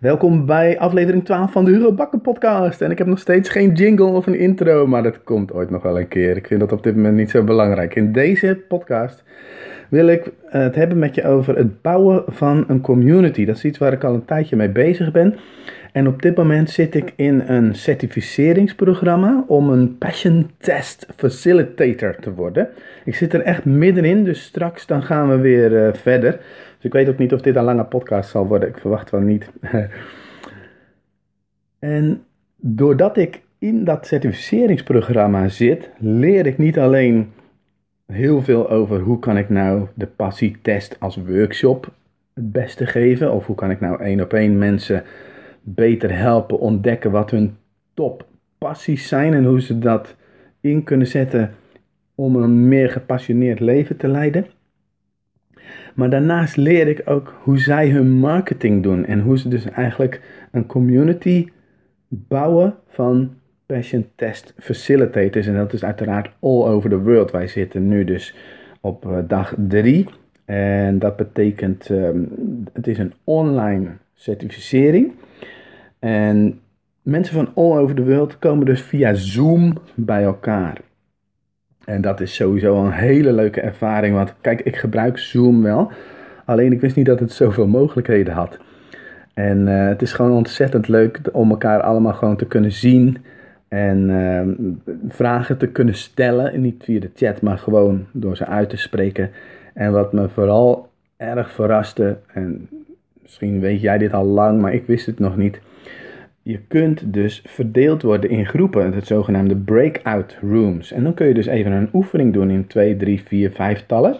Welkom bij aflevering 12 van de Hugo podcast. En ik heb nog steeds geen jingle of een intro, maar dat komt ooit nog wel een keer. Ik vind dat op dit moment niet zo belangrijk. In deze podcast wil ik het hebben met je over het bouwen van een community. Dat is iets waar ik al een tijdje mee bezig ben. En op dit moment zit ik in een certificeringsprogramma om een Passion Test Facilitator te worden. Ik zit er echt middenin, dus straks dan gaan we weer uh, verder. Dus ik weet ook niet of dit een lange podcast zal worden. Ik verwacht wel niet. en doordat ik in dat certificeringsprogramma zit, leer ik niet alleen heel veel over hoe kan ik nou de passietest als workshop het beste geven. Of hoe kan ik nou één op één mensen beter helpen ontdekken wat hun top passies zijn. En hoe ze dat in kunnen zetten om een meer gepassioneerd leven te leiden. Maar daarnaast leer ik ook hoe zij hun marketing doen. En hoe ze dus eigenlijk een community bouwen van Passion Test Facilitators. En dat is uiteraard all over the world. Wij zitten nu dus op eh, dag 3. En dat betekent, um, het is een online certificering. En mensen van all over the world komen dus via Zoom bij elkaar. En dat is sowieso een hele leuke ervaring. Want kijk, ik gebruik Zoom wel. Alleen ik wist niet dat het zoveel mogelijkheden had. En uh, het is gewoon ontzettend leuk om elkaar allemaal gewoon te kunnen zien. En uh, vragen te kunnen stellen. Niet via de chat, maar gewoon door ze uit te spreken. En wat me vooral erg verraste. En misschien weet jij dit al lang, maar ik wist het nog niet je kunt dus verdeeld worden in groepen, het zogenaamde breakout rooms. En dan kun je dus even een oefening doen in 2, 3, 4, 5 tallen.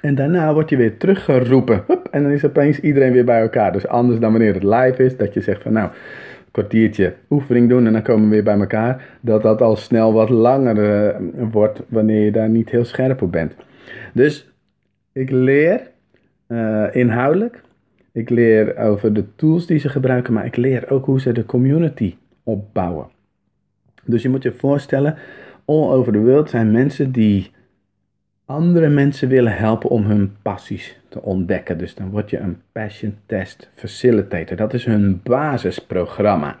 En daarna word je weer teruggeroepen. En dan is opeens iedereen weer bij elkaar. Dus anders dan wanneer het live is, dat je zegt van nou, een kwartiertje oefening doen en dan komen we weer bij elkaar. Dat dat al snel wat langer uh, wordt wanneer je daar niet heel scherp op bent. Dus ik leer uh, inhoudelijk ik leer over de tools die ze gebruiken, maar ik leer ook hoe ze de community opbouwen. Dus je moet je voorstellen, all over the world zijn mensen die andere mensen willen helpen om hun passies te ontdekken. Dus dan word je een Passion Test Facilitator. Dat is hun basisprogramma.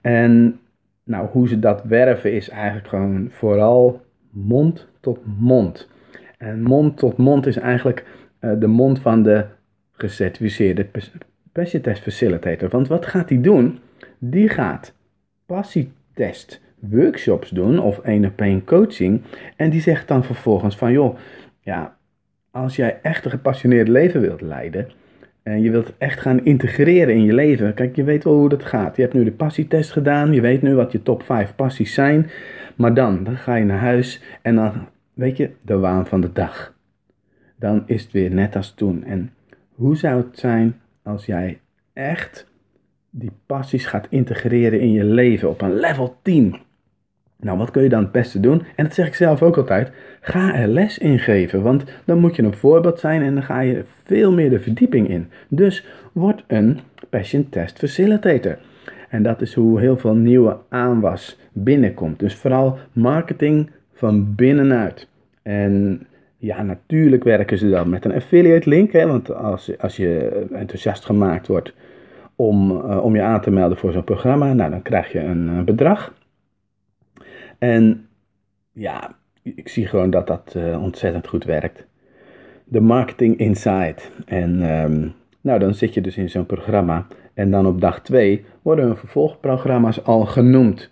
En nou, hoe ze dat werven is eigenlijk gewoon vooral mond tot mond. En mond tot mond is eigenlijk uh, de mond van de gecertificeerde passietest facilitator. Want wat gaat die doen? Die gaat passietest workshops doen of één op één coaching. En die zegt dan vervolgens van joh, ja, als jij echt een gepassioneerd leven wilt leiden. En je wilt echt gaan integreren in je leven. Kijk, je weet wel hoe dat gaat. Je hebt nu de passietest gedaan. Je weet nu wat je top 5 passies zijn. Maar dan, dan ga je naar huis en dan, weet je, de waan van de dag. Dan is het weer net als toen. En hoe zou het zijn als jij echt die passies gaat integreren in je leven op een level 10? Nou, wat kun je dan het beste doen? En dat zeg ik zelf ook altijd. Ga er les in geven, want dan moet je een voorbeeld zijn en dan ga je veel meer de verdieping in. Dus word een Passion Test Facilitator. En dat is hoe heel veel nieuwe aanwas binnenkomt. Dus vooral marketing van binnenuit. En ja, natuurlijk werken ze dan met een affiliate link. Hè, want als, als je enthousiast gemaakt wordt om, uh, om je aan te melden voor zo'n programma, nou, dan krijg je een uh, bedrag. En ja, ik zie gewoon dat dat uh, ontzettend goed werkt. De marketing inside. En um, nou, dan zit je dus in zo'n programma. En dan op dag 2 worden hun vervolgprogramma's al genoemd.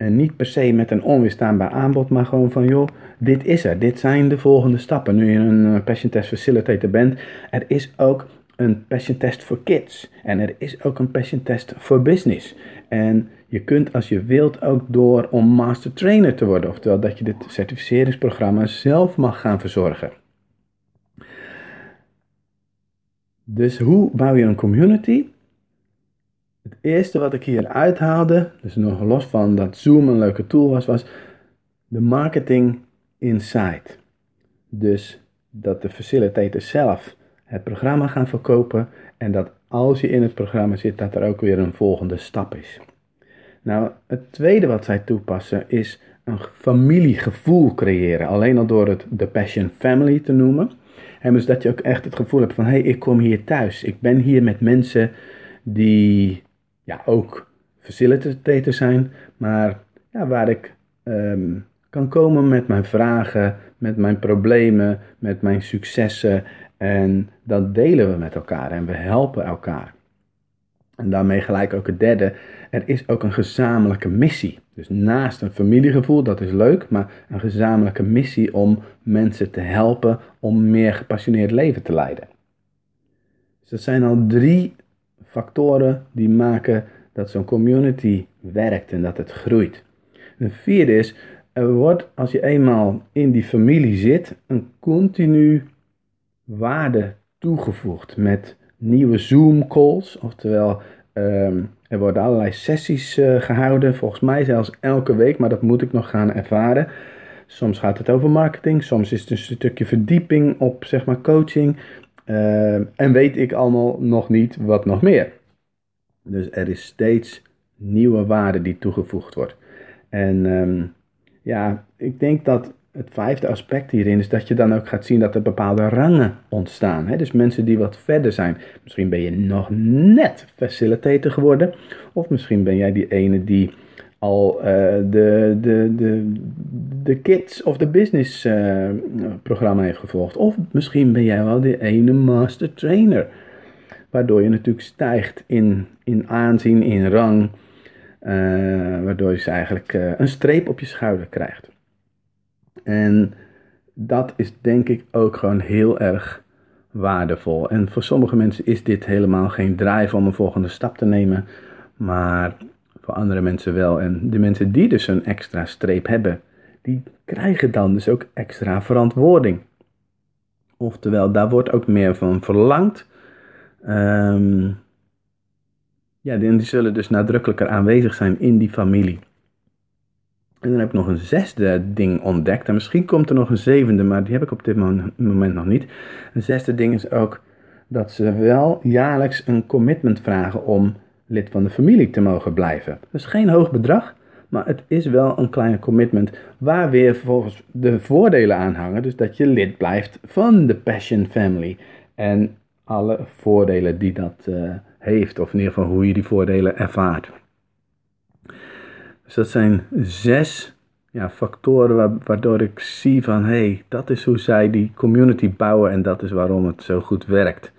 En niet per se met een onweerstaanbaar aanbod, maar gewoon van joh, dit is er. Dit zijn de volgende stappen. Nu je een uh, Passion Test Facilitator bent, er is ook een Passion Test voor Kids. En er is ook een Passion Test voor Business. En je kunt als je wilt ook door om Master Trainer te worden. Oftewel dat je dit certificeringsprogramma zelf mag gaan verzorgen. Dus hoe bouw je een community? Het eerste wat ik hier uithaalde, dus nog los van dat Zoom een leuke tool was, was de marketing inside. Dus dat de facilitator zelf het programma gaan verkopen en dat als je in het programma zit, dat er ook weer een volgende stap is. Nou, het tweede wat zij toepassen is een familiegevoel creëren. Alleen al door het de Passion Family te noemen. En dus dat je ook echt het gevoel hebt van, hé, hey, ik kom hier thuis. Ik ben hier met mensen die ja, ook facilitator zijn, maar ja, waar ik ehm, kan komen met mijn vragen, met mijn problemen, met mijn successen. En dat delen we met elkaar en we helpen elkaar. En daarmee gelijk ook het derde, er is ook een gezamenlijke missie. Dus naast een familiegevoel, dat is leuk, maar een gezamenlijke missie om mensen te helpen om meer gepassioneerd leven te leiden. Dus dat zijn al drie factoren die maken dat zo'n community werkt en dat het groeit. Een vierde is, er wordt als je eenmaal in die familie zit, een continu waarde toegevoegd met nieuwe Zoom calls, oftewel ehm, er worden allerlei sessies uh, gehouden, volgens mij zelfs elke week, maar dat moet ik nog gaan ervaren. Soms gaat het over marketing, soms is het een stukje verdieping op zeg maar coaching. Uh, en weet ik allemaal nog niet wat nog meer. Dus er is steeds nieuwe waarde die toegevoegd wordt. En um, ja, ik denk dat het vijfde aspect hierin is dat je dan ook gaat zien dat er bepaalde rangen ontstaan. Hè? Dus mensen die wat verder zijn. Misschien ben je nog net facilitator geworden. Of misschien ben jij die ene die al uh, de, de, de, de kids of de business uh, programma heeft gevolgd. Of misschien ben jij wel die ene master trainer. Waardoor je natuurlijk stijgt in, in aanzien, in rang. Uh, waardoor je dus eigenlijk een streep op je schouder krijgt. En dat is denk ik ook gewoon heel erg waardevol. En voor sommige mensen is dit helemaal geen drive om een volgende stap te nemen, maar andere mensen wel. En de mensen die dus een extra streep hebben, die krijgen dan dus ook extra verantwoording. Oftewel, daar wordt ook meer van verlangd. Um, ja, die zullen dus nadrukkelijker aanwezig zijn in die familie. En dan heb ik nog een zesde ding ontdekt. En misschien komt er nog een zevende, maar die heb ik op dit moment nog niet. Een zesde ding is ook dat ze wel jaarlijks een commitment vragen om lid van de familie te mogen blijven. Is geen hoog bedrag, maar het is wel een kleine commitment waar weer volgens de voordelen aan hangen. Dus dat je lid blijft van de Passion Family. En alle voordelen die dat uh, heeft, of in ieder geval hoe je die voordelen ervaart. Dus dat zijn zes ja, factoren waardoor ik zie van hé, hey, dat is hoe zij die community bouwen en dat is waarom het zo goed werkt.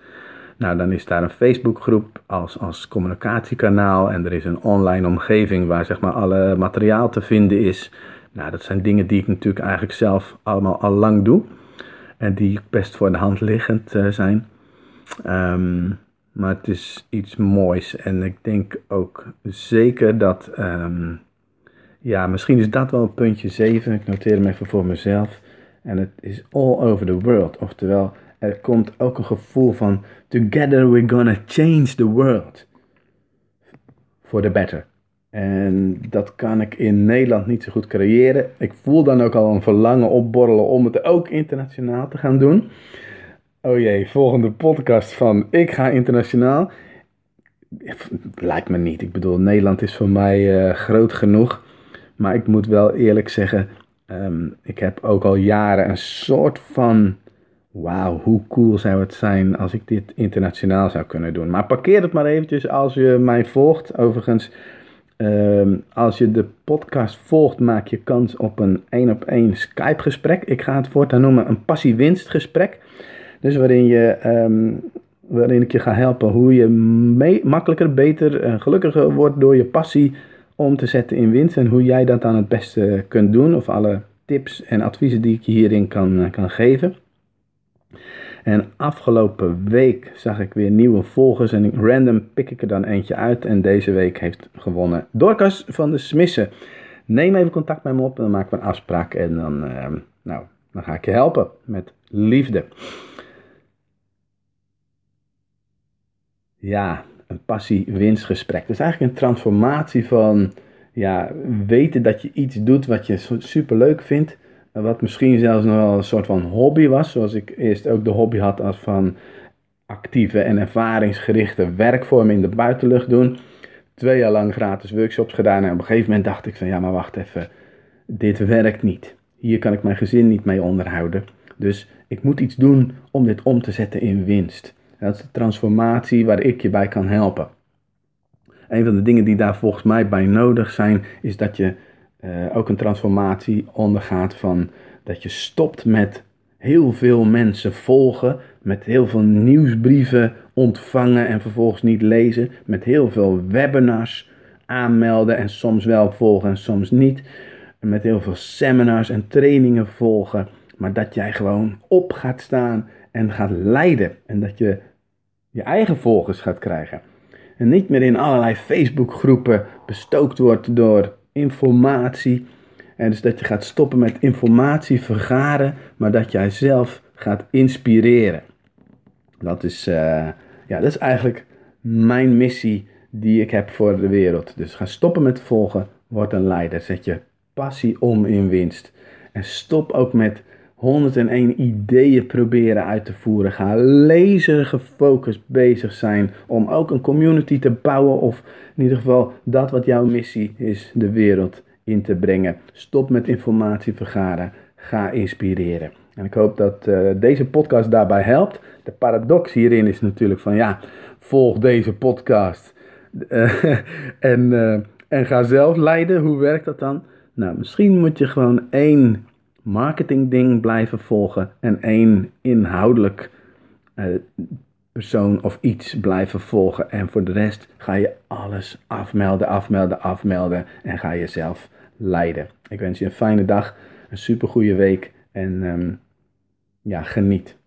Nou, dan is daar een Facebookgroep als, als communicatiekanaal en er is een online omgeving waar zeg maar alle materiaal te vinden is. Nou, dat zijn dingen die ik natuurlijk eigenlijk zelf allemaal al lang doe en die best voor de hand liggend uh, zijn. Um, maar het is iets moois en ik denk ook zeker dat um, ja, misschien is dat wel puntje 7. Ik noteer hem even voor mezelf. En het is all over the world. Oftewel, er komt ook een gevoel van together we're gonna change the world. For the better. En dat kan ik in Nederland niet zo goed creëren. Ik voel dan ook al een verlangen opborrelen om het ook internationaal te gaan doen. Oh jee, volgende podcast van Ik ga internationaal. Lijkt me niet. Ik bedoel, Nederland is voor mij uh, groot genoeg. Maar ik moet wel eerlijk zeggen, ehm, ik heb ook al jaren een soort van. Wauw, hoe cool zou het zijn als ik dit internationaal zou kunnen doen. Maar parkeer het maar eventjes als je mij volgt. Overigens, ehm, als je de podcast volgt, maak je kans op een één op één Skype gesprek. Ik ga het voortaan noemen een passie-winst gesprek. Dus waarin, je, ehm, waarin ik je ga helpen hoe je makkelijker, beter en gelukkiger wordt door je passie om te zetten in winst en hoe jij dat dan het beste kunt doen. Of alle tips en adviezen die ik je hierin kan, eh, kan geven. En afgelopen week zag ik weer nieuwe volgers en random pik ik er dan eentje uit. En deze week heeft gewonnen Dorcas van de Smissen. Neem even contact met me op en dan maken we een afspraak. En dan, uh, nou, dan ga ik je helpen met liefde. Ja, een passie-winstgesprek. Dat is eigenlijk een transformatie van ja, weten dat je iets doet wat je super leuk vindt. Wat misschien zelfs nog wel een soort van hobby was. Zoals ik eerst ook de hobby had als van actieve en ervaringsgerichte werkvormen in de buitenlucht doen. Twee jaar lang gratis workshops gedaan. En op een gegeven moment dacht ik van ja, maar wacht even. Dit werkt niet. Hier kan ik mijn gezin niet mee onderhouden. Dus ik moet iets doen om dit om te zetten in winst. Dat is de transformatie waar ik je bij kan helpen. een van de dingen die daar volgens mij bij nodig zijn, is dat je eh, ook een transformatie ondergaat van dat je stopt met heel veel mensen volgen, met heel veel nieuwsbrieven ontvangen en vervolgens niet lezen, met heel veel webinars aanmelden en soms wel volgen en soms niet, met heel veel seminars en trainingen volgen, maar dat jij gewoon op gaat staan en gaat leiden en dat je je eigen volgers gaat krijgen. En niet meer in allerlei Facebookgroepen bestookt wordt door informatie. En dus dat je gaat stoppen met informatie vergaren, maar dat jij zelf gaat inspireren. Dat is, uh, ja, dat is eigenlijk mijn missie die ik heb voor de wereld. Dus ga stoppen met volgen, word een leider. Zet je passie om in winst. En stop ook met 101 ideeën proberen uit te voeren. Ga laser gefocust bezig zijn om ook een community te bouwen. Of in ieder geval dat wat jouw missie is, de wereld in te brengen. Stop met informatie vergaren. Ga inspireren. En ik hoop dat uh, deze podcast daarbij helpt. De paradox hierin is natuurlijk van ja, volg deze podcast. Uh, en, uh, en ga zelf leiden. Hoe werkt dat dan? Nou, misschien moet je gewoon één marketingding blijven volgen en één inhoudelijk uh, persoon of iets blijven volgen. En voor de rest ga je alles afmelden, afmelden, afmelden en ga jezelf leiden. Ik wens je een fijne dag, een super goede week en um, ja, geniet.